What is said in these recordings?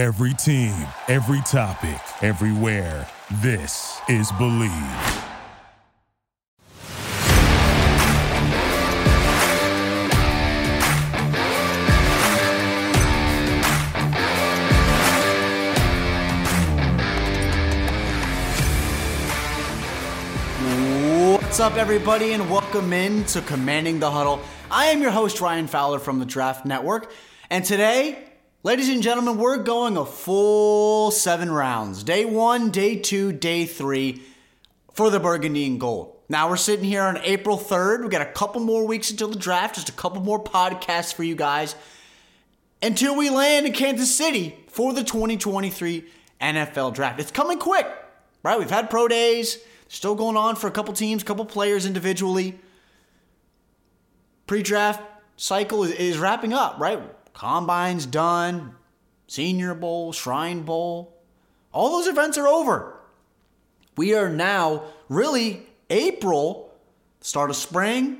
Every team, every topic, everywhere. This is Believe. What's up, everybody, and welcome in to Commanding the Huddle. I am your host, Ryan Fowler from the Draft Network, and today, ladies and gentlemen, we're going a full seven rounds day one, day two, day three for the Burgundy and Gold. Now, we're sitting here on April 3rd. We've got a couple more weeks until the draft, just a couple more podcasts for you guys until we land in Kansas City for the 2023 NFL draft. It's coming quick, right? We've had pro days, still going on for a couple teams, couple players individually. Pre draft cycle is, is wrapping up, right? Combine's done, Senior Bowl, Shrine Bowl, all those events are over. We are now really April, start of spring,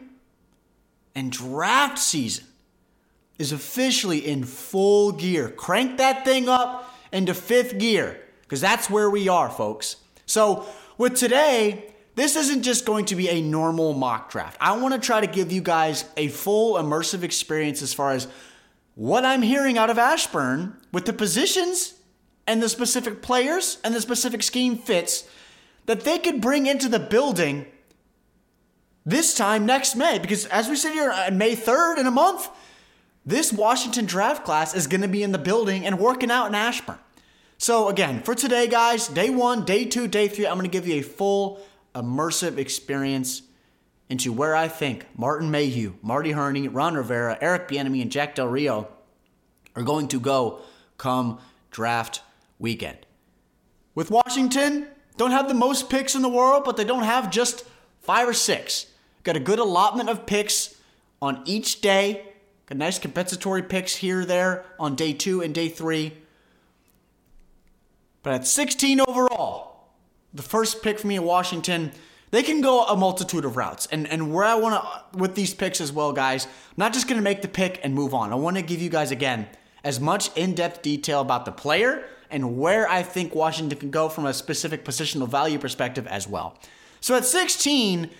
and draft season is officially in full gear. Crank that thing up into fifth gear because that's where we are, folks. So, with today, this isn't just going to be a normal mock draft. I want to try to give you guys a full immersive experience as far as what I'm hearing out of Ashburn with the positions and the specific players and the specific scheme fits that they could bring into the building this time next May. Because as we sit here on May 3rd in a month, this Washington draft class is going to be in the building and working out in Ashburn. So, again, for today, guys, day one, day two, day three, I'm going to give you a full immersive experience into where I think Martin Mayhew, Marty Hurney, Ron Rivera, Eric Bieniemy, and Jack Del Rio are going to go come draft weekend. With Washington, don't have the most picks in the world, but they don't have just five or six. Got a good allotment of picks on each day. Got nice compensatory picks here, there on day two and day three. But at 16 overall, the first pick for me in Washington, they can go a multitude of routes. And and where I want to with these picks as well, guys, I'm not just going to make the pick and move on. I want to give you guys again as much in-depth detail about the player and where I think Washington can go from a specific positional value perspective as well. So at 16,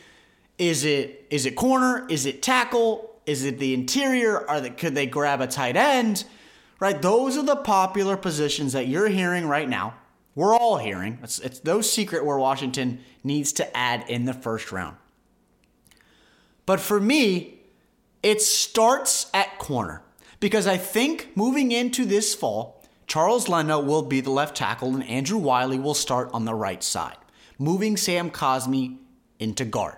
is it is it corner? Is it tackle? Is it the interior? Are they, could they grab a tight end? Right? Those are the popular positions that you're hearing right now. We're all hearing. It's, it's no secret where Washington needs to add in the first round. But for me, it starts at corner because I think moving into this fall, Charles Leno will be the left tackle and Andrew Wylie will start on the right side, moving Sam Cosmi into guard.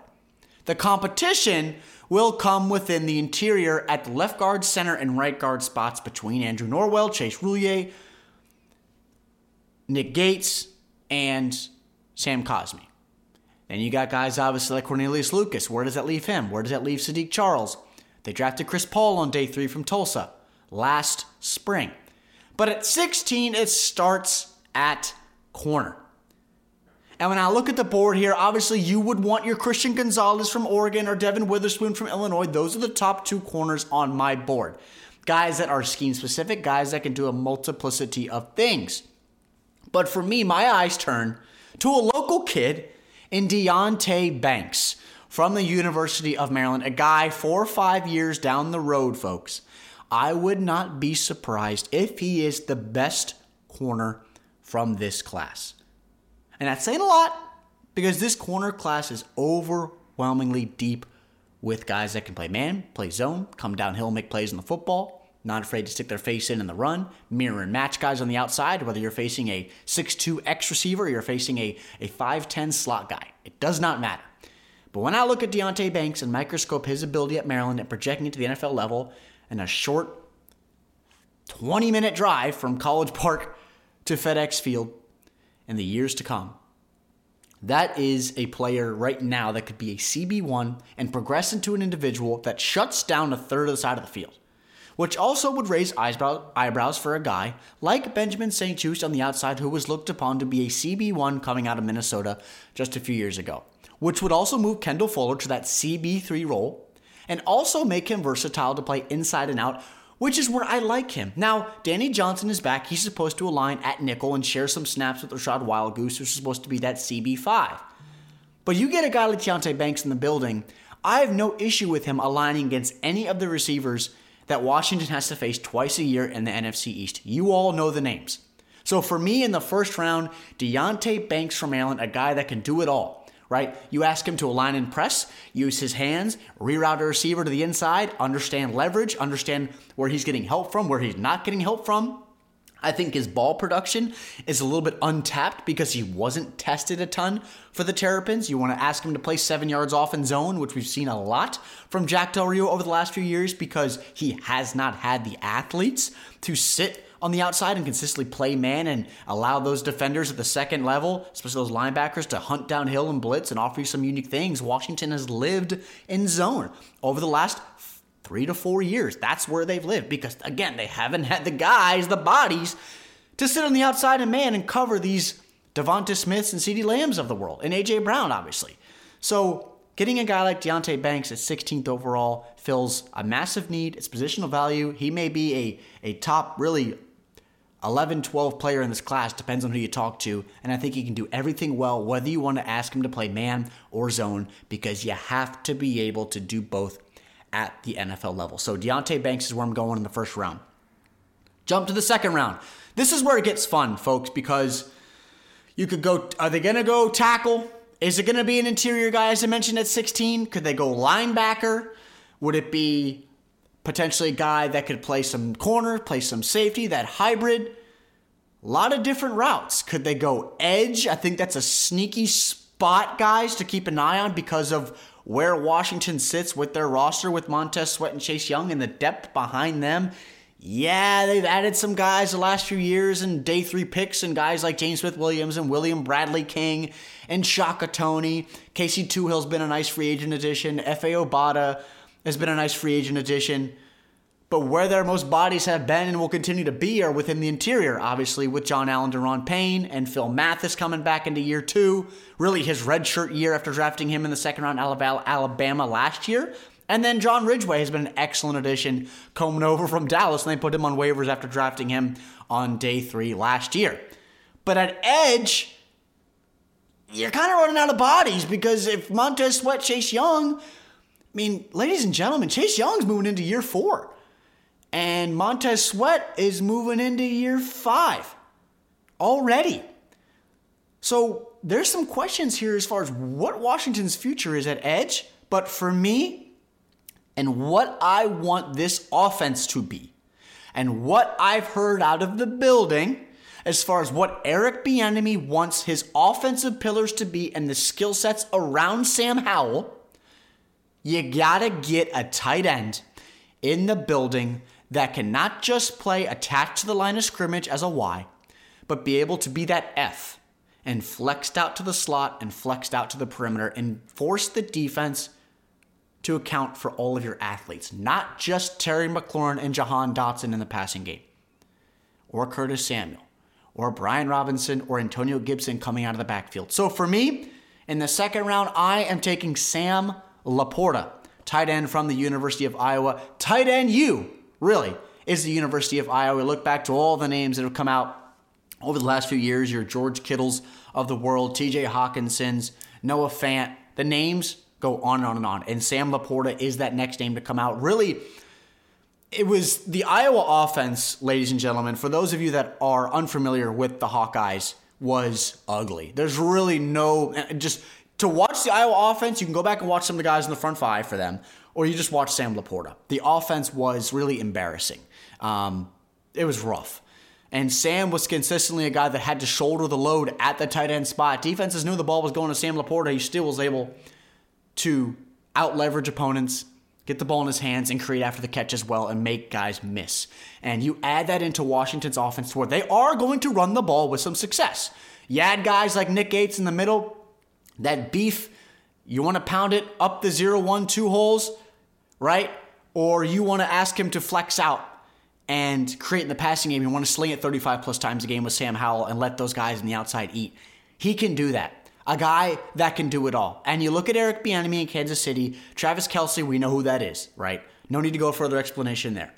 The competition will come within the interior at the left guard, center, and right guard spots between Andrew Norwell, Chase Roullier, Nick Gates, and Sam Cosmi. Then you got guys obviously like Cornelius Lucas. Where does that leave him? Where does that leave Saahdiq Charles? They drafted Chris Paul on day three from Tulsa last spring. But at 16, it starts at corner. And when I look at the board here, obviously you would want your Christian Gonzalez from Oregon or Devon Witherspoon from Illinois. Those are the top two corners on my board. Guys that are scheme specific, guys that can do a multiplicity of things. But for me, my eyes turn to a local kid in Deonte Banks from the University of Maryland, a guy four or five years down the road, folks. I would not be surprised if he is the best corner from this class. And that's saying a lot because this corner class is overwhelmingly deep with guys that can play man, play zone, come downhill, make plays in the football, not afraid to stick their face in in the run, mirror and match guys on the outside, whether you're facing a 6'2 X receiver or you're facing a, a 5'10 slot guy. It does not matter. But when I look at Deonte Banks and microscope his ability at Maryland and projecting it to the NFL level in a short 20 minute drive from College Park to FedEx Field in the years to come, that is a player right now that could be a CB1 and progress into an individual that shuts down a third of the side of the field which also would raise eyebrows for a guy like Benjamin St-Juste on the outside who was looked upon to be a CB1 coming out of Minnesota just a few years ago, which would also move Kendall Fuller to that CB3 role and also make him versatile to play inside and out which is where I like him. Now, Danny Johnson is back. He's supposed to align at nickel and share some snaps with Rachad Wildgoose, who's supposed to be that CB5. But you get a guy like Deonte Banks in the building, I have no issue with him aligning against any of the receivers that Washington has to face twice a year in the NFC East. You all know the names. So for me in the first round, Deonte Banks from Allen, a guy that can do it all right? You ask him to align and press, use his hands, reroute a receiver to the inside, understand leverage, understand where he's getting help from, where he's not getting help from. I think his ball production is a little bit untapped because he wasn't tested a ton for the Terrapins. You want to ask him to play seven yards off in zone, which we've seen a lot from Jack Del Rio over the last few years because he has not had the athletes to sit on the outside and consistently play man and allow those defenders at the second level, especially those linebackers, to hunt downhill and blitz and offer you some unique things. Washington has lived in zone over the last three to four years. That's where they've lived because, again, they haven't had the guys, the bodies, to sit on the outside and man and cover these Devonta Smiths and CeeDee Lambs of the world, and A.J. Brown, obviously. So getting a guy like Deonte Banks at 16th overall fills a massive need. It's positional value. He may be a, a top, really 11, 12 player in this class, depends on who you talk to. And I think he can do everything well, whether you want to ask him to play man or zone, because you have to be able to do both at the NFL level. So Deonte Banks is where I'm going in the first round. Jump to the second round. This is where it gets fun, folks, because you could go, are they going to go tackle? Is it going to be an interior guy, as I mentioned, at 16? Could they go linebacker? Would it be potentially a guy that could play some corner, play some safety, that hybrid. A lot of different routes. Could they go edge? I think that's a sneaky spot, guys, to keep an eye on because of where Washington sits with their roster with Montez Sweat and Chase Young and the depth behind them. Yeah, they've added some guys the last few years and day three picks and guys like James Smith Williams and William Bradley King and Shaka Toney. Casey Toohill's been a nice free agent addition. Efe Obada has been a nice free agent addition. But where their most bodies have been and will continue to be are within the interior, obviously, with John Allen, Daron Payne, and Phil Mathis coming back into year two. Really, his redshirt year after drafting him in the second round, of Alabama last year. And then John Ridgeway has been an excellent addition coming over from Dallas, and they put him on waivers after drafting him on day three last year. But at edge, you're kind of running out of bodies because if Montez Sweat, Chase Young, I mean, ladies and gentlemen, Chase Young's moving into year four. And Montez Sweat is moving into year five already. So there's some questions here as far as what Washington's future is at edge. But for me, and what I want this offense to be, and what I've heard out of the building, as far as what Eric Bieniemy wants his offensive pillars to be and the skill sets around Sam Howell, you gotta get a tight end in the building that can not just play attached to the line of scrimmage as a Y, but be able to be that F and flexed out to the slot and flexed out to the perimeter and force the defense to account for all of your athletes, not just Terry McLaurin and Jahan Dotson in the passing game, or Curtis Samuel, or Brian Robinson, or Antonio Gibson coming out of the backfield. So for me, in the second round, I am taking Sam LaPorta, tight end from the University of Iowa. Tight end you, really, is the University of Iowa. Look back to all the names that have come out over the last few years your George Kittles of the world, TJ Hockenson's, Noah Fant. The names go on and on and on. And Sam LaPorta is that next name to come out. Really, it was the Iowa offense, ladies and gentlemen, for those of you that are unfamiliar with the Hawkeyes, was ugly. There's really no, just to watch the Iowa offense, you can go back and watch some of the guys in the front five for them, or you just watch Sam LaPorta. The offense was really embarrassing. Um, it was rough. And Sam was consistently a guy that had to shoulder the load at the tight end spot. Defenses knew the ball was going to Sam LaPorta. He still was able to out leverage opponents, get the ball in his hands, and create after the catch as well and make guys miss. And you add that into Washington's offense where they are going to run the ball with some success. You add guys like Nick Gates in the middle, that beef, you want to pound it up the zero, one, two holes, right? Or you want to ask him to flex out and create in the passing game. You want to sling it 35 plus times a game with Sam Howell and let those guys in the outside eat. He can do that. A guy that can do it all. And you look at Eric Bieniemy in Kansas City, Travis Kelce, we know who that is, right? No need to go further explanation there.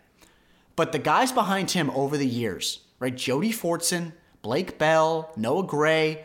But the guys behind him over the years, right? Jody Fortson, Blake Bell, Noah Gray,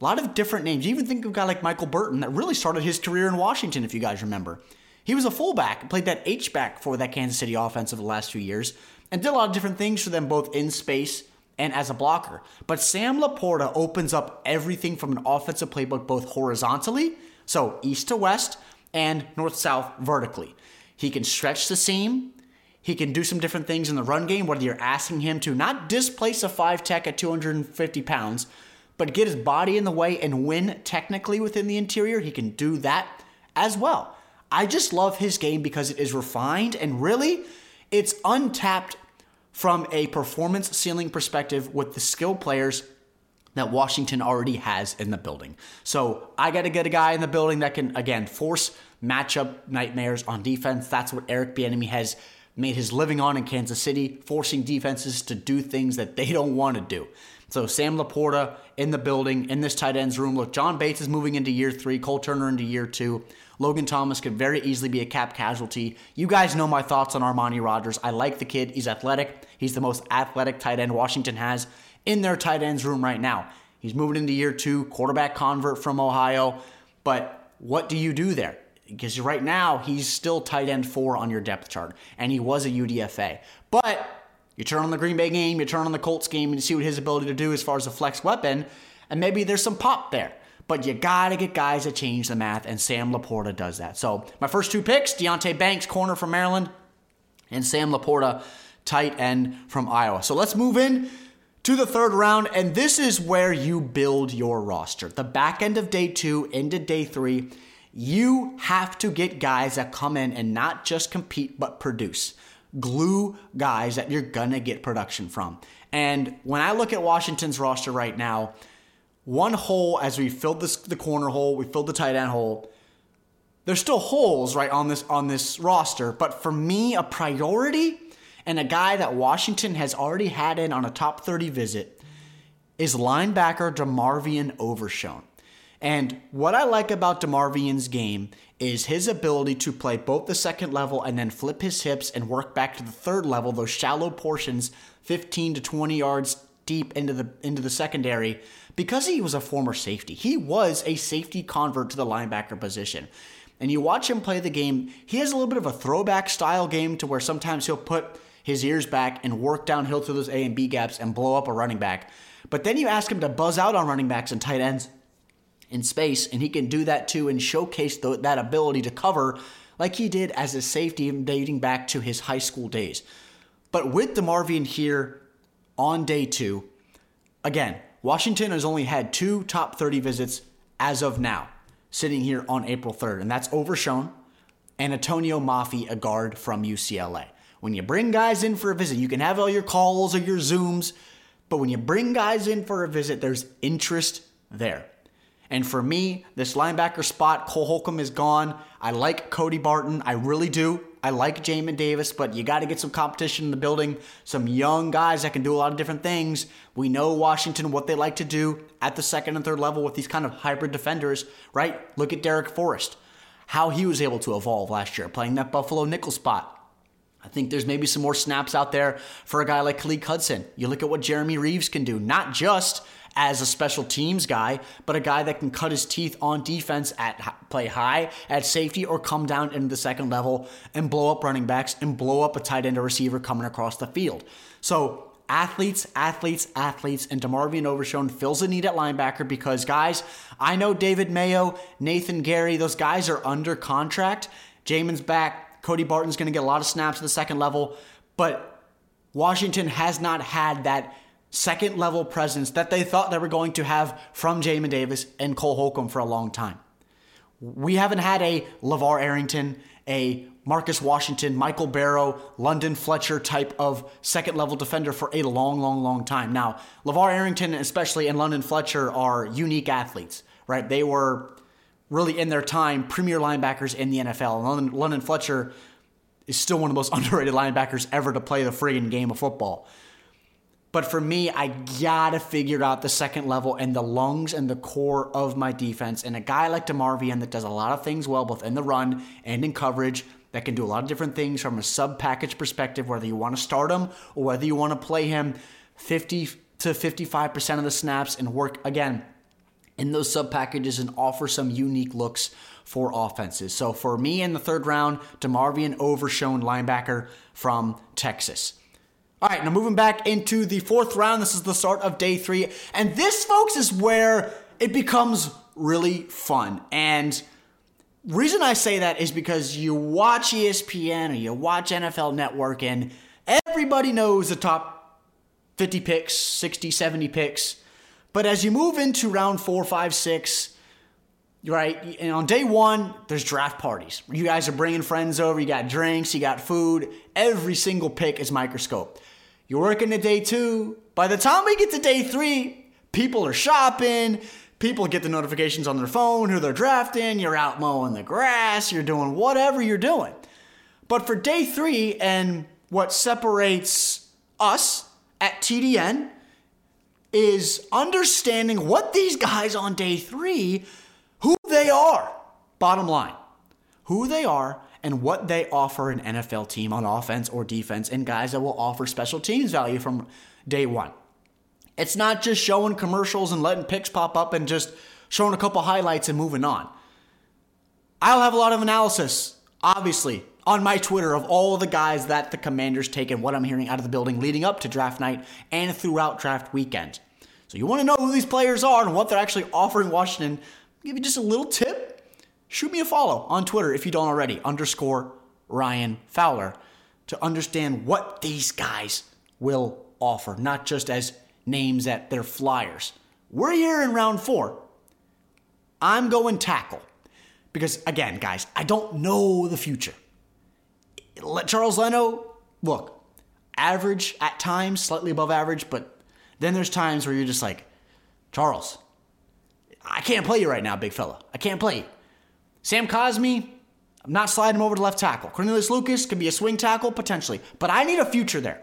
a lot of different names. You even think of a guy like Michael Burton that really started his career in Washington, if you guys remember. He was a fullback, played that H back for that Kansas City offense over the last few years, and did a lot of different things for them both in space and as a blocker. But Sam Laporta opens up everything from an offensive playbook both horizontally, so east to west, and north south vertically. He can stretch the seam. He can do some different things in the run game, whether you're asking him to not displace a five tech at 250 pounds, but get his body in the way and win technically within the interior. He can do that as well. I just love his game because it is refined and really it's untapped from a performance ceiling perspective with the skill players that Washington already has in the building. So I got to get a guy in the building that can, again, force matchup nightmares on defense. That's what Eric Bieniemy has made his living on in Kansas City, forcing defenses to do things that they don't want to do. So Sam Laporta in the building, in this tight ends room. Look, John Bates is moving into year three, Cole Turner into year two. Logan Thomas could very easily be a cap casualty. You guys know my thoughts on Armani Rogers. I like the kid. He's athletic. He's the most athletic tight end Washington has in their tight ends room right now. He's moving into year two, quarterback convert from Ohio. But what do you do there? Because right now, he's still tight end four on your depth chart, and he was a UDFA. But you turn on the Green Bay game, you turn on the Colts game, and you see what his ability to do as far as a flex weapon, and maybe there's some pop there. But you gotta get guys that change the math, and Sam Laporta does that. So my first two picks: Deonte Banks, corner from Maryland, and Sam Laporta, tight end from Iowa. So let's move in to the third round, and this is where you build your roster. The back end of day two into day three, you have to get guys that come in and not just compete but produce. Glue guys that you're gonna get production from. And when I look at Washington's roster right now, one hole as we filled this, the corner hole, we filled the tight end hole. There's still holes right on this on this roster, but for me, a priority and a guy that Washington has already had in on a top 30 visit is linebacker DeMarvion Overshown. And what I like about DeMarvion's game is his ability to play both the second level and then flip his hips and work back to the third level, those shallow portions, 15 to 20 yards deep into the into the secondary because he was a former safety. He was a safety convert to the linebacker position. And you watch him play the game, he has a little bit of a throwback style game to where sometimes he'll put his ears back and work downhill through those A and B gaps and blow up a running back. But then you ask him to buzz out on running backs and tight ends in space, and he can do that too and showcase the, that ability to cover like he did as a safety dating back to his high school days. But with DeMarvion here on day two, again, Washington has only had two top 30 visits as of now, sitting here on April 3rd, and that's Overshown and Antonio Mafi, a guard from UCLA. When you bring guys in for a visit, you can have all your calls or your Zooms, but when you bring guys in for a visit, there's interest there. And for me, this linebacker spot, Cole Holcomb is gone. I like Cody Barton. I really do. I like Jamin Davis, but you got to get some competition in the building, some young guys that can do a lot of different things. We know Washington, what they like to do at the second and third level with these kind of hybrid defenders, right? Look at Darrick Forrest, how he was able to evolve last year, playing that Buffalo nickel spot. I think there's maybe some more snaps out there for a guy like Khaleke Hudson. You look at what Jeremy Reaves can do, not just as a special teams guy, but a guy that can cut his teeth on defense at play high at safety or come down into the second level and blow up running backs and blow up a tight end or receiver coming across the field. So athletes, athletes, athletes, and DeMarvion Overshown fills a need at linebacker because guys, I know David Mayo, Nathan Gerry, those guys are under contract. Jamin's back. Cody Barton's going to get a lot of snaps at the second level, but Washington has not had that second level presence that they thought they were going to have from Jamin Davis and Cole Holcomb for a long time. We haven't had a LaVar Arrington, a Marcus Washington, Michael Barrow, London Fletcher type of second level defender for a long, long, long time. Now, LaVar Arrington, especially, and London Fletcher are unique athletes, right? They were really in their time premier linebackers in the NFL. London, London Fletcher is still one of the most underrated linebackers ever to play the friggin' game of football. But for me, I gotta figure out the second level and the lungs and the core of my defense. And a guy like DeMarvion that does a lot of things well, both in the run and in coverage, that can do a lot of different things from a sub package perspective, whether you want to start him or whether you want to play him 50 to 55% of the snaps and work again in those sub packages and offer some unique looks for offenses. So for me in the third round, DeMarvion Overshown linebacker from Texas. All right, now moving back into the fourth round. This is the start of day three. And this, folks, is where it becomes really fun. And reason I say that is because you watch ESPN or you watch NFL Network and everybody knows the top 50 picks, 60, 70 picks. But as you move into round four, five, six, right? And on day one, there's draft parties. You guys are bringing friends over, you got drinks, you got food. Every single pick is microscope. You're working to day two. By the time we get to day three, people are shopping, people get the notifications on their phone who they're drafting, you're out mowing the grass, you're doing whatever you're doing. But for day three, and what separates us at TDN is understanding what these guys on day three, who they are, bottom line, who they are and what they offer an NFL team on offense or defense, and guys that will offer special teams value from day one. It's not just showing commercials and letting picks pop up and just showing a couple highlights and moving on. I'll have a lot of analysis, obviously, on my Twitter of all the guys that the commanders take and what I'm hearing out of the building leading up to draft night and throughout draft weekend. So you want to know who these players are and what they're actually offering Washington, I'll give you just a little tip. Shoot me a follow on Twitter if you don't already, underscore Ryan Fowler, to understand what these guys will offer, not just as names at their flyers. We're here in round four. I'm going tackle. Because again, guys, I don't know the future. Let Charles Leno, look, average at times, slightly above average, but then there's times where you're just like, Charles, I can't play you right now, big fella. I can't play you. Sam Cosmi, I'm not sliding him over to left tackle. Cornelius Lucas could be a swing tackle potentially, but I need a future there.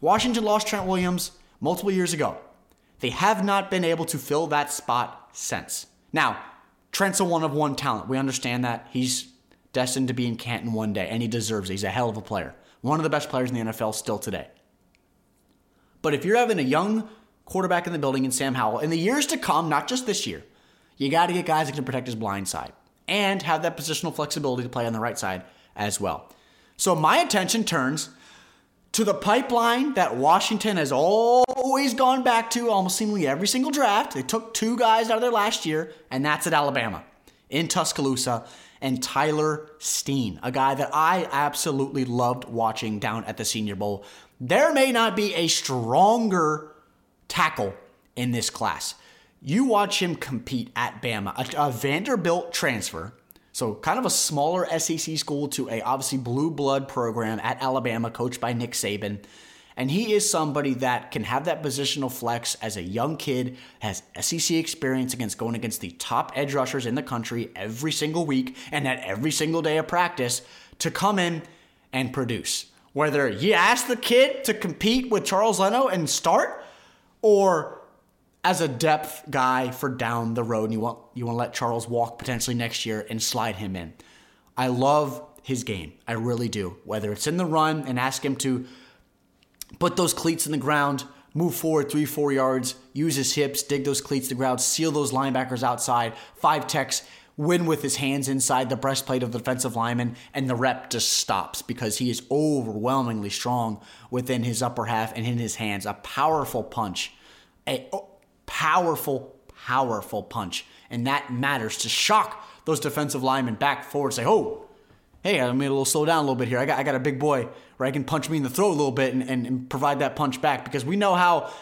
Washington lost Trent Williams multiple years ago. They have not been able to fill that spot since. Now, Trent's a one of one talent. We understand that. He's destined to be in Canton one day, and he deserves it. He's a hell of a player. One of the best players in the NFL still today. But if you're having a young quarterback in the building in Sam Howell, in the years to come, not just this year, you got to get guys that can protect his blind side and have that positional flexibility to play on the right side as well. So my attention turns to the pipeline that Washington has always gone back to almost seemingly every single draft. They took two guys out of there last year, and that's at Alabama in Tuscaloosa. And Tyler Steen, a guy that I absolutely loved watching down at the Senior Bowl. There may not be a stronger tackle in this class. You watch him compete at Bama, a, a Vanderbilt transfer so, kind of a smaller SEC school to a obviously blue blood program at Alabama, coached by Nick Saban. And he is somebody that can have that positional flex as a young kid, has SEC experience against going against the top edge rushers in the country every single week and at every single day of practice to come in and produce. Whether you ask the kid to compete with Charles Leno and start, or as a depth guy for down the road, and you want you want to let Charles walk potentially next year and slide him in. I love his game. I really do. Whether it's in the run and ask him to put those cleats in the ground, move forward three, four yards, use his hips, dig those cleats to the ground, seal those linebackers outside, five techs, win with his hands inside the breastplate of the defensive lineman, and the rep just stops because he is overwhelmingly strong within his upper half and in his hands. A powerful punch. A, powerful, powerful punch. And that matters to shock those defensive linemen back forward, say, oh, hey, I made a little slow down a little bit here. I got, I got a big boy where I can punch me in the throat a little bit and, and, and provide that punch back because we know how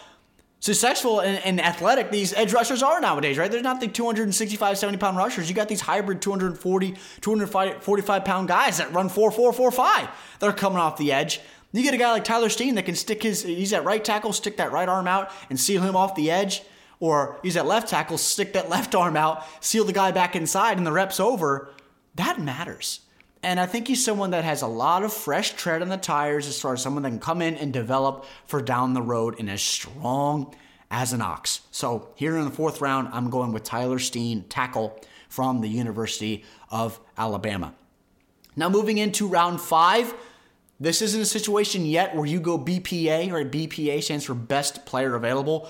successful and, and, athletic these edge rushers are nowadays, right? They're not the 265, 70 pound rushers. You got these hybrid 240, 245 pound guys that run 4 4 4 5. They're coming off the edge. You get a guy like Tyler Steen that can stick his, he's at right tackle, stick that right arm out and seal him off the edge or use that left tackle, stick that left arm out, seal the guy back inside, and the rep's over, that matters. And I think he's someone that has a lot of fresh tread on the tires as far as someone that can come in and develop for down the road and as strong as an ox. So here in the fourth round, I'm going with Tyler Steen, tackle from the University of Alabama. Now, moving into round five, this isn't a situation yet where you go BPA, right? BPA stands for best player available.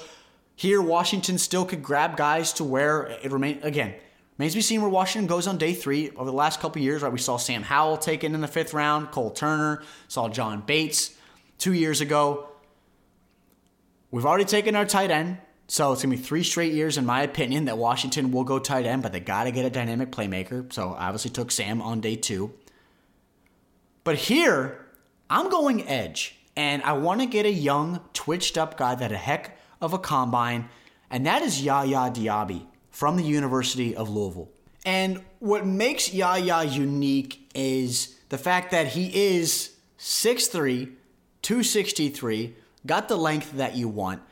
Here, Washington still could grab guys to where it remains. Again, remains to be seen where Washington goes on day three. Over the last couple years, right, we saw Sam Howell taken in the fifth round, Cole Turner, saw John Bates two years ago. We've already taken our tight end, so it's gonna be three straight years, in my opinion, that Washington will go tight end, but they gotta get a dynamic playmaker. So obviously took Sam on day two. But here, I'm going edge, and I want to get a young, twitched up guy that a heck of a combine, and that is Yaya Diaby from the University of Louisville. And what makes Yaya unique is the fact that he is 6'3, 263, got the length that you want,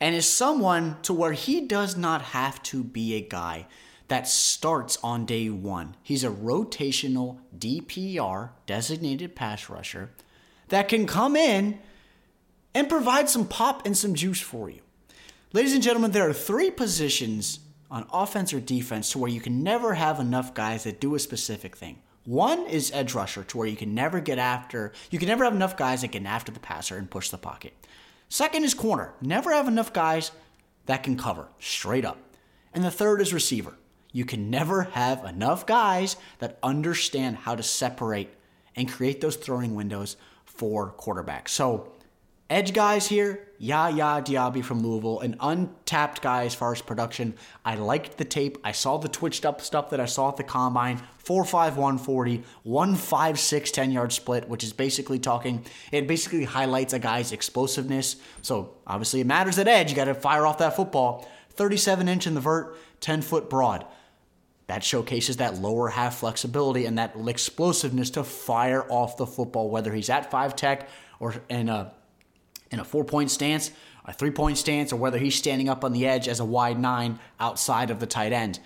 and is someone to where he does not have to be a guy that starts on day one. He's a rotational DPR, designated pass rusher, that can come in and provide some pop and some juice for you. Ladies and gentlemen, there are three positions on offense or defense to where you can never have enough guys that do a specific thing. One is edge rusher, to where you can never get after, you can never have enough guys that get after the passer and push the pocket. Second is corner, never have enough guys that can cover straight up. And the third is receiver. You can never have enough guys that understand how to separate and create those throwing windows for quarterbacks. So, edge guys here, Yaya Diaby from Louisville, an untapped guy as far as production. I liked the tape. I saw the twitched up stuff that I saw at the combine 4'5, 140, 156 10 yard split, which is basically talking, it basically highlights a guy's explosiveness. So, obviously, it matters at edge. You got to fire off that football. 37 inch in the vert, 10 foot broad. That showcases that lower half flexibility and that explosiveness to fire off the football, whether he's at five tech or in a in a four point stance, a three point stance, or whether he's standing up on the edge as a wide nine outside of the tight end.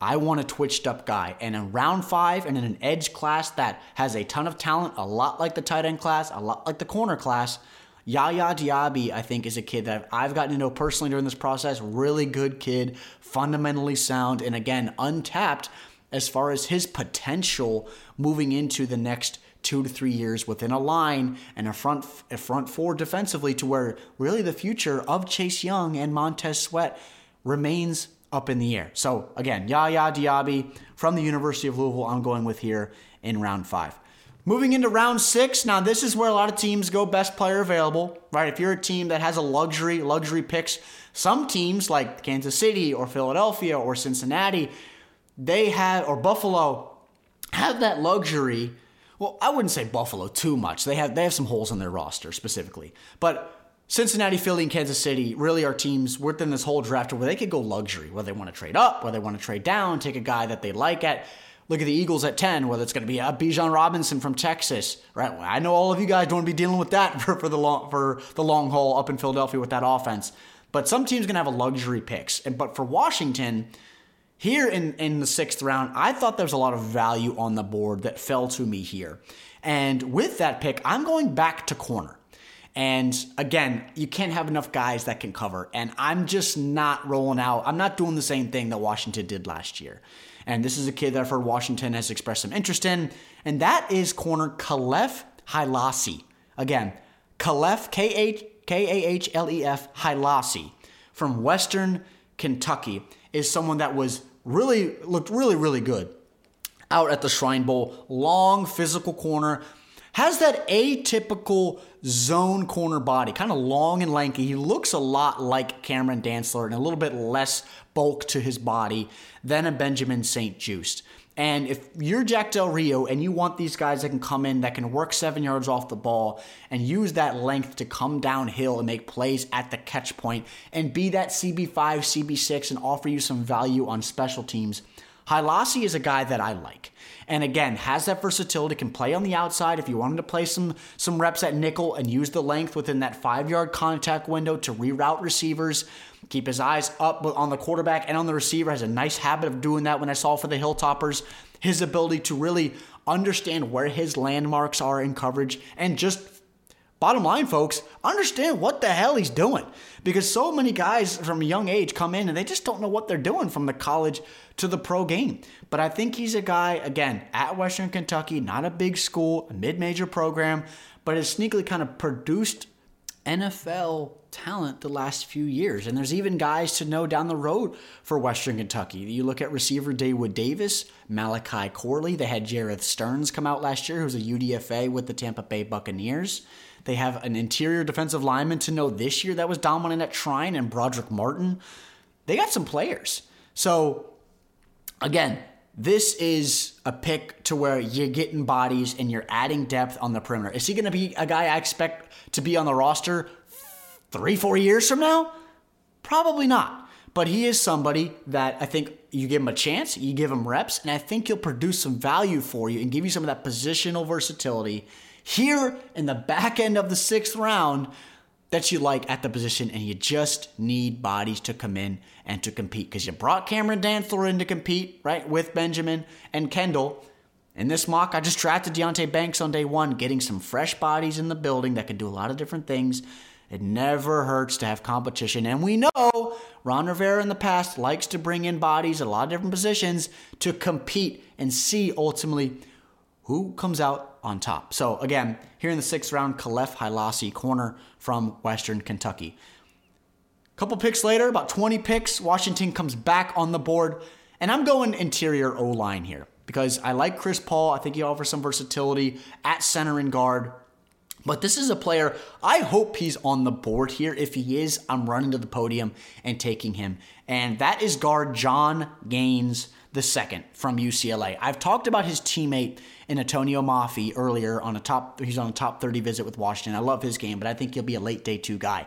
I want a twitched up guy. And in round five and in an edge class that has a ton of talent, a lot like the tight end class, a lot like the corner class, Yaya Diaby, I think, is a kid that I've gotten to know personally during this process. Really good kid, fundamentally sound, and again, untapped as far as his potential moving into the next two to three years within a line and a front a front four defensively to where really the future of Chase Young and Montez Sweat remains up in the air. So again, Yaya Diaby from the University of Louisville, I'm going with here in round five. Moving into round six, now this is where a lot of teams go best player available, right? If you're a team that has a luxury, luxury picks, some teams like Kansas City or Philadelphia or Cincinnati, they have, or Buffalo, have that luxury. Well, I wouldn't say Buffalo too much. They have they have some holes in their roster specifically, but Cincinnati, Philly, and Kansas City really are teams within this whole draft where they could go luxury, where they want to trade up, where they want to trade down, take a guy that they like at Look at the Eagles at 10, whether it's going to be a Bijan Robinson from Texas, right? I know all of you guys don't want to be dealing with that for, for, the long, for the long haul up in Philadelphia with that offense. But some teams going to have a luxury picks. And, but for Washington, here in, in the sixth round, I thought there was a lot of value on the board that fell to me here. And with that pick, I'm going back to corner. And again, you can't have enough guys that can cover. And I'm just not rolling out. I'm not doing the same thing that Washington did last year. And this is a kid that I've heard Washington has expressed some interest in. And that is corner Kahlef Hailassie. Again, Kahlef, K A H L E F, Hailassie from Western Kentucky is someone that was really, looked really, really good out at the Shrine Bowl. Long physical corner. Has that atypical zone corner body, kind of long and lanky. He looks a lot like Cameron Dantzler and a little bit less bulk to his body than a Benjamin St-Juste. And if you're Jack Del Rio and you want these guys that can come in, that can work seven yards off the ball and use that length to come downhill and make plays at the catch point and be that CB5, CB6 and offer you some value on special teams, Hailassie is a guy that I like. And again, has that versatility, can play on the outside if you want him to play some some reps at nickel and use the length within that five yard contact window to reroute receivers. Keep his eyes up on the quarterback and on the receiver. Has a nice habit of doing that when I saw for the Hilltoppers. His ability to really understand where his landmarks are in coverage and just bottom line, folks, understand what the hell he's doing. Because so many guys from a young age come in and they just don't know what they're doing from the college to the pro game. But I think he's a guy, again, at Western Kentucky, not a big school, a mid major program, but has sneakily kind of produced NFL talent the last few years. And there's even guys to know down the road for Western Kentucky. You look at receiver Daewood Davis, Malachi Corley. They had Jerreth Sterns come out last year, who's a UDFA with the Tampa Bay Buccaneers. They have an interior defensive lineman to know this year that was dominant at Trine and Broderick Martin. They got some players. So, again, this is a pick to where you're getting bodies and you're adding depth on the perimeter. Is he going to be a guy I expect to be on the roster three, four years from now? Probably not. But he is somebody that I think you give him a chance, you give him reps, and I think he'll produce some value for you and give you some of that positional versatility here in the back end of the sixth round that you like at the position, and you just need bodies to come in and to compete because you brought Cameron Dantzler in to compete, right, with Benjamin and Kendall. In this mock, I just drafted Deonte Banks on day one, getting some fresh bodies in the building that can do a lot of different things. It never hurts to have competition. And we know Ron Rivera in the past likes to bring in bodies at a lot of different positions to compete and see ultimately who comes out on top. So again, here in the sixth round, Kahlef Hailassie, corner from Western Kentucky. A couple picks later, about 20 picks, Washington comes back on the board. And I'm going interior O line here because I like Chris Paul. I think he offers some versatility at center and guard. But this is a player, I hope he's on the board here. If he is, I'm running to the podium and taking him. And that is guard John Gaines II from UCLA. I've talked about his teammate in Antonio Mafi earlier on a top he's on a top 30 visit with Washington. I love his game, but I think he'll be a late day 2 guy.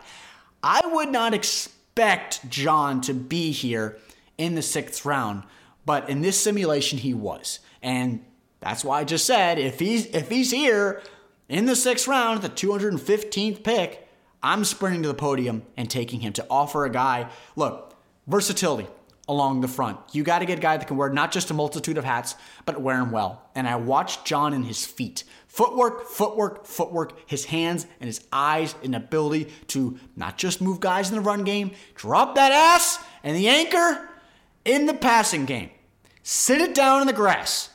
I would not expect John to be here in the 6th round, but in this simulation he was. And that's why I just said if he's if he's here, in the sixth round, the 215th pick, I'm sprinting to the podium and taking him to offer a guy, look, versatility along the front. You got to get a guy that can wear not just a multitude of hats, but wear them well. And I watched John and his feet. Footwork, footwork, footwork, his hands and his eyes and ability to not just move guys in the run game, drop that ass and the anchor in the passing game. Sit it down in the grass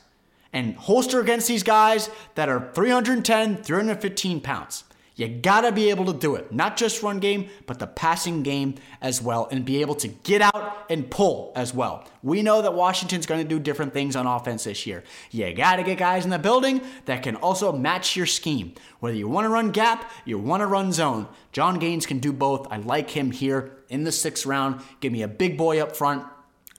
and holster against these guys that are 310, 315 pounds. You gotta be able to do it. Not just run game, but the passing game as well, and be able to get out and pull as well. We know that Washington's gonna do different things on offense this year. You gotta get guys in the building that can also match your scheme. Whether you wanna run gap, you wanna run zone. John Gaines can do both. I like him here in the sixth round. Give me a big boy up front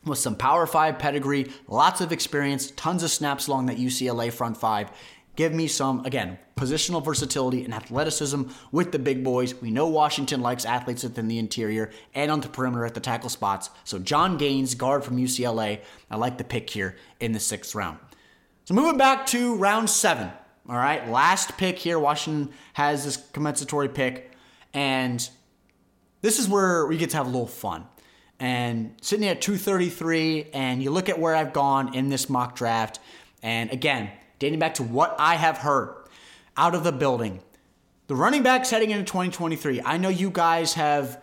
with some Power 5 pedigree, lots of experience, tons of snaps along that UCLA front five. Give me some, again, positional versatility and athleticism with the big boys. We know Washington likes athletes within the interior and on the perimeter at the tackle spots. So, John Gaines, guard from UCLA, I like the pick here in the sixth round. So, moving back to round seven. All right, last pick here. Washington has this compensatory pick, and this is where we get to have a little fun and sitting at 233 and you look at where I've gone in this mock draft and again dating back to what I have heard out of the building. The running backs heading into 2023 I know you guys have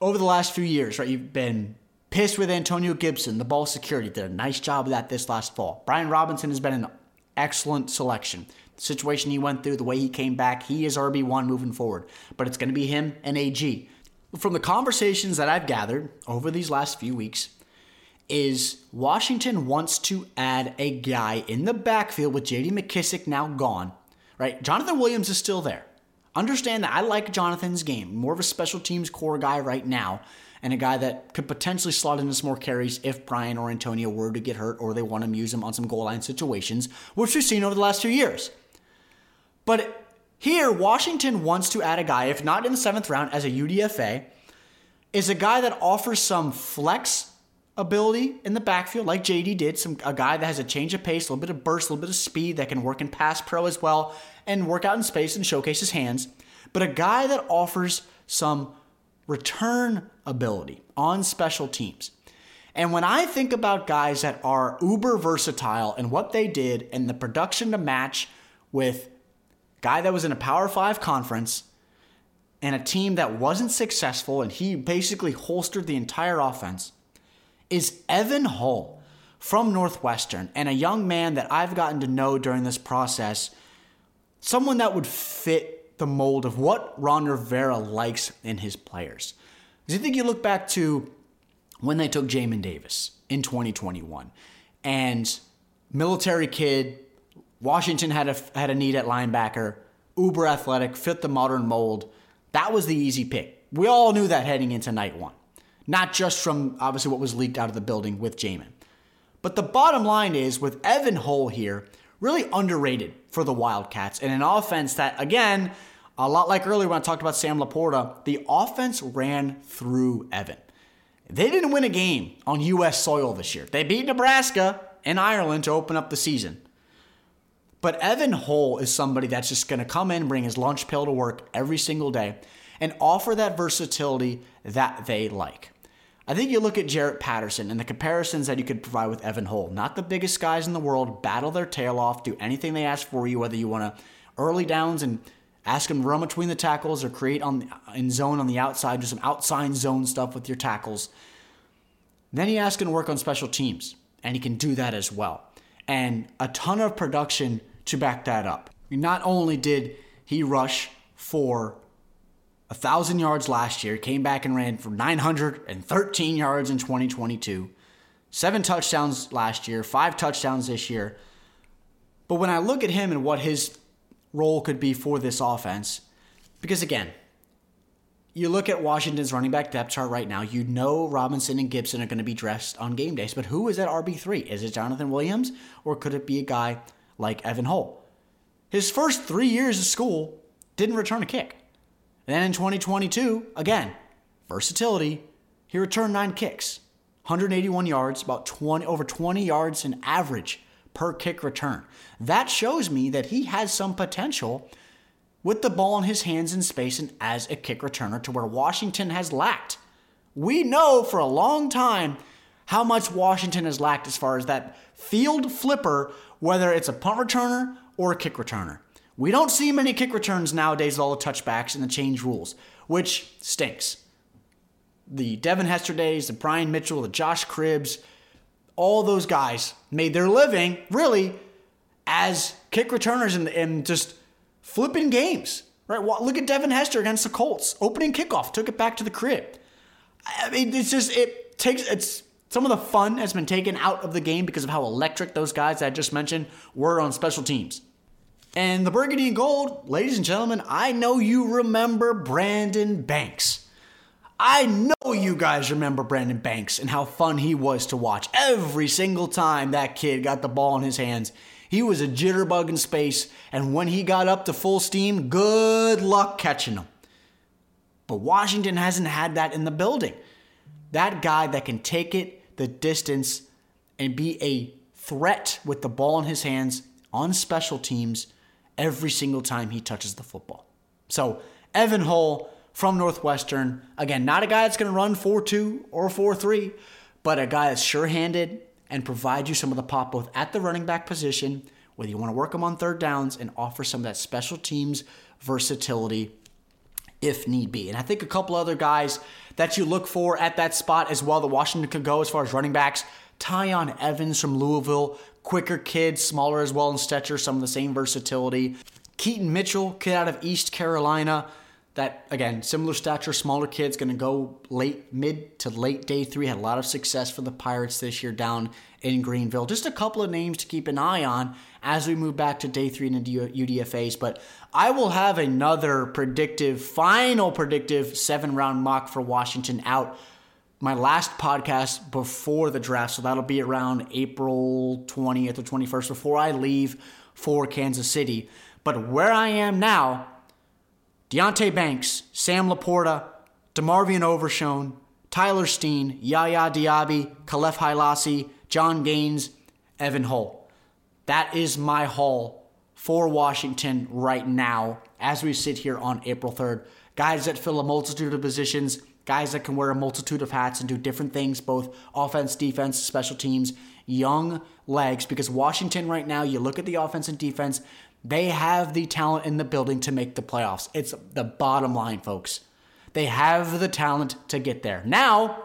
over the last few years right you've been pissed with Antonio Gibson the ball security did a nice job of that this last fall. Brian Robinson has been an excellent selection. The situation he went through the way he came back he is RB1 moving forward. But it's going to be him and AG from the conversations that I've gathered over these last few weeks, is Washington wants to add a guy in the backfield with JD McKissick now gone, right? Jonathan Williams is still there. Understand that I like Jonathan's game, more of a special teams core guy right now, and a guy that could potentially slot into some more carries if Brian or Antonio were to get hurt or they want to use him on some goal line situations, which we've seen over the last few years. But here, Washington wants to add a guy, if not in the seventh round, as a UDFA, is a guy that offers some flex ability in the backfield, like JD did. Some a guy that has a change of pace, a little bit of burst, a little bit of speed that can work in pass pro as well, and work out in space and showcase his hands. But a guy that offers some return ability on special teams. And when I think about guys that are uber versatile and what they did and the production to match with guy that was in a Power Five conference and a team that wasn't successful, and he basically holstered the entire offense, is Evan Hull from Northwestern, and a young man that I've gotten to know during this process, someone that would fit the mold of what Ron Rivera likes in his players. Because you think you look back to when they took Jamin Davis in 2021, and military kid, Washington had a had a need at linebacker, uber athletic, fit the modern mold. That was the easy pick. We all knew that heading into night one, not just from obviously what was leaked out of the building with Jamin. But the bottom line is with Evan Hull here, really underrated for the Wildcats and an offense that, again, a lot like earlier when I talked about Sam Laporta, the offense ran through Evan. They didn't win a game on U.S. soil this year. They beat Nebraska and Ireland to open up the season. But Evan Hull is somebody that's just going to come in, bring his lunch pail to work every single day, and offer that versatility that they like. I think you look at Jarrett Patterson and the comparisons that you could provide with Evan Hull. Not the biggest guys in the world, battle their tail off, do anything they ask for you, whether you want to early downs and ask them to run between the tackles or create on in zone on the outside, do some outside zone stuff with your tackles. Then you ask him to work on special teams, and he can do that as well. And a ton of production to back that up. Not only did he rush for a thousand yards last year, came back and ran for 913 yards in 2022, seven touchdowns last year, five touchdowns this year. But when I look at him and what his role could be for this offense, because again, you look at Washington's running back depth chart right now, you know Robinson and Gibson are going to be dressed on game days, but who is at RB3? Is it Jonathan Williams or could it be a guy like Evan Hull? His first three years of school didn't return a kick. Then in 2022, again, versatility, he returned nine kicks, 181 yards, about 20 over 20 yards in average per kick return. That shows me that he has some potential with the ball in his hands in space and as a kick returner to where Washington has lacked. We know for a long time how much Washington has lacked as far as that field flipper, whether it's a punt returner or a kick returner. We don't see many kick returns nowadays with all the touchbacks and the change rules, which stinks. The Devin Hester days, the Brian Mitchell, the Josh Cribbs, all those guys made their living, really, as kick returners and, and just flipping games. Right? Look at Devin Hester against the Colts. Opening kickoff, took it back to the crib. I mean, it's just, it takes, it's, some of the fun has been taken out of the game because of how electric those guys I just mentioned were on special teams. And the burgundy and gold, ladies and gentlemen, I know you remember Brandon Banks. I know you guys remember Brandon Banks and how fun he was to watch. Every single time that kid got the ball in his hands, he was a jitterbug in space, and when he got up to full steam, good luck catching him. But Washington hasn't had that in the building. That guy that can take it the distance and be a threat with the ball in his hands on special teams every single time he touches the football. So, Evan Hull from Northwestern, again, not a guy that's going to run 4 2 or 4 3, but a guy that's sure handed and provide you some of the pop both at the running back position, whether you want to work them on third downs and offer some of that special teams versatility if need be. And I think a couple other guys that you look for at that spot as well that Washington could go as far as running backs. Tiyon Evans from Louisville quicker kid, smaller as well in stature, some of the same versatility. Keaton Mitchell, kid out of East Carolina, that again, similar stature, smaller kid's going to go late, mid to late day three. Had a lot of success for the Pirates this year down in Greenville. Just a couple of names to keep an eye on as we move back to day three in the UDFA's. But I will have another predictive, final predictive seven round mock for Washington out my last podcast before the draft, so that'll be around April 20th or 21st before I leave for Kansas City. But where I am now, Deonte Banks, Sam Laporta, DeMarvion Overshown, Tyler Steen, Yaya Diaby, Kahlef Hailassie, Jon Gaines, Evan Hull. That is my haul for Washington right now as we sit here on April 3rd. Guys that fill a multitude of positions guys that can wear a multitude of hats and do different things, both offense, defense, special teams, young legs. Because Washington right now, you look at the offense and defense, They have the talent in the building to make the playoffs. It's the bottom line, folks. They have the talent to get there. Now,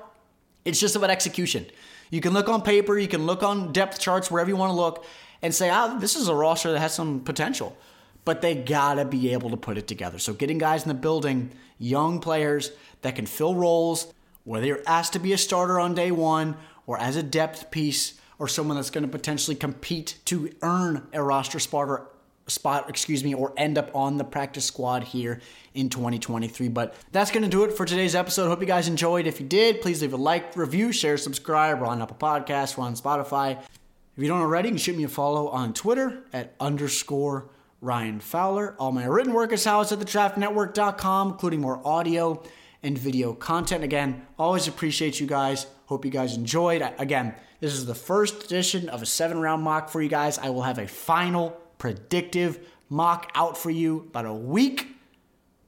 it's just about execution. You can look on paper, you can look on depth charts, wherever you want to look, and say, ah, this is a roster that has some potential. But they gotta be able to put it together. So getting guys in the building, young players that can fill roles, whether you're asked to be a starter on day one or as a depth piece or someone that's going to potentially compete to earn a roster spot or spot, excuse me, or end up on the practice squad here in 2023. But that's going to do it for today's episode. Hope you guys enjoyed. If you did, please leave a like, review, share, subscribe. We're on Apple Podcasts, we're on Spotify. If you don't already, you can shoot me a follow on Twitter at underscore Ryan Fowler. All my written work is housed at thedraftnetwork.com, including more audio and video content. Again, always appreciate you guys. Hope you guys enjoyed. Again, this is the first edition of a seven round mock for you guys. I will have a final predictive mock out for you about a week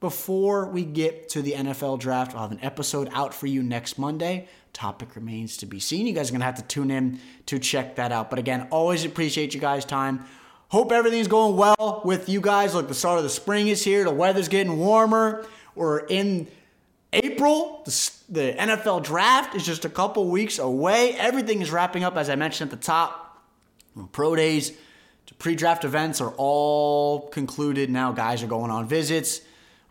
before we get to the NFL draft. I'll have an episode out for you next Monday. Topic remains to be seen. You guys are going to have to tune in to check that out. But again, always appreciate you guys' time. Hope everything's going well with you guys. Look, the start of the spring is here. The weather's getting warmer. We're in April. The, the NFL draft is just a couple weeks away. Everything is wrapping up, as I mentioned at the top. Pro days, to pre-draft events are all concluded now. Guys are going on visits,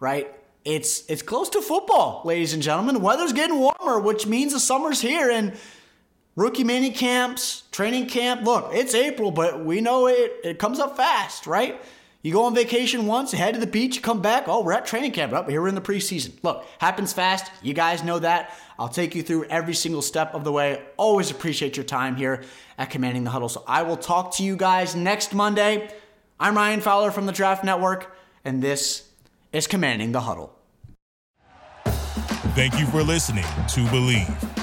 right? It's it's close to football, ladies and gentlemen. The weather's getting warmer, which means the summer's here and rookie mini camps, training camp. Look, it's April, but we know it it comes up fast, right? You go on vacation once, head to the beach, come back. Oh, we're at training camp. Up oh, here we're in the preseason. Look, happens fast. You guys know that. I'll take you through every single step of the way. Always appreciate your time here at Commanding the Huddle. So I will talk to you guys next Monday. I'm Ryan Fowler from the Draft Network, and this is Commanding the Huddle. Thank you for listening to Bleav.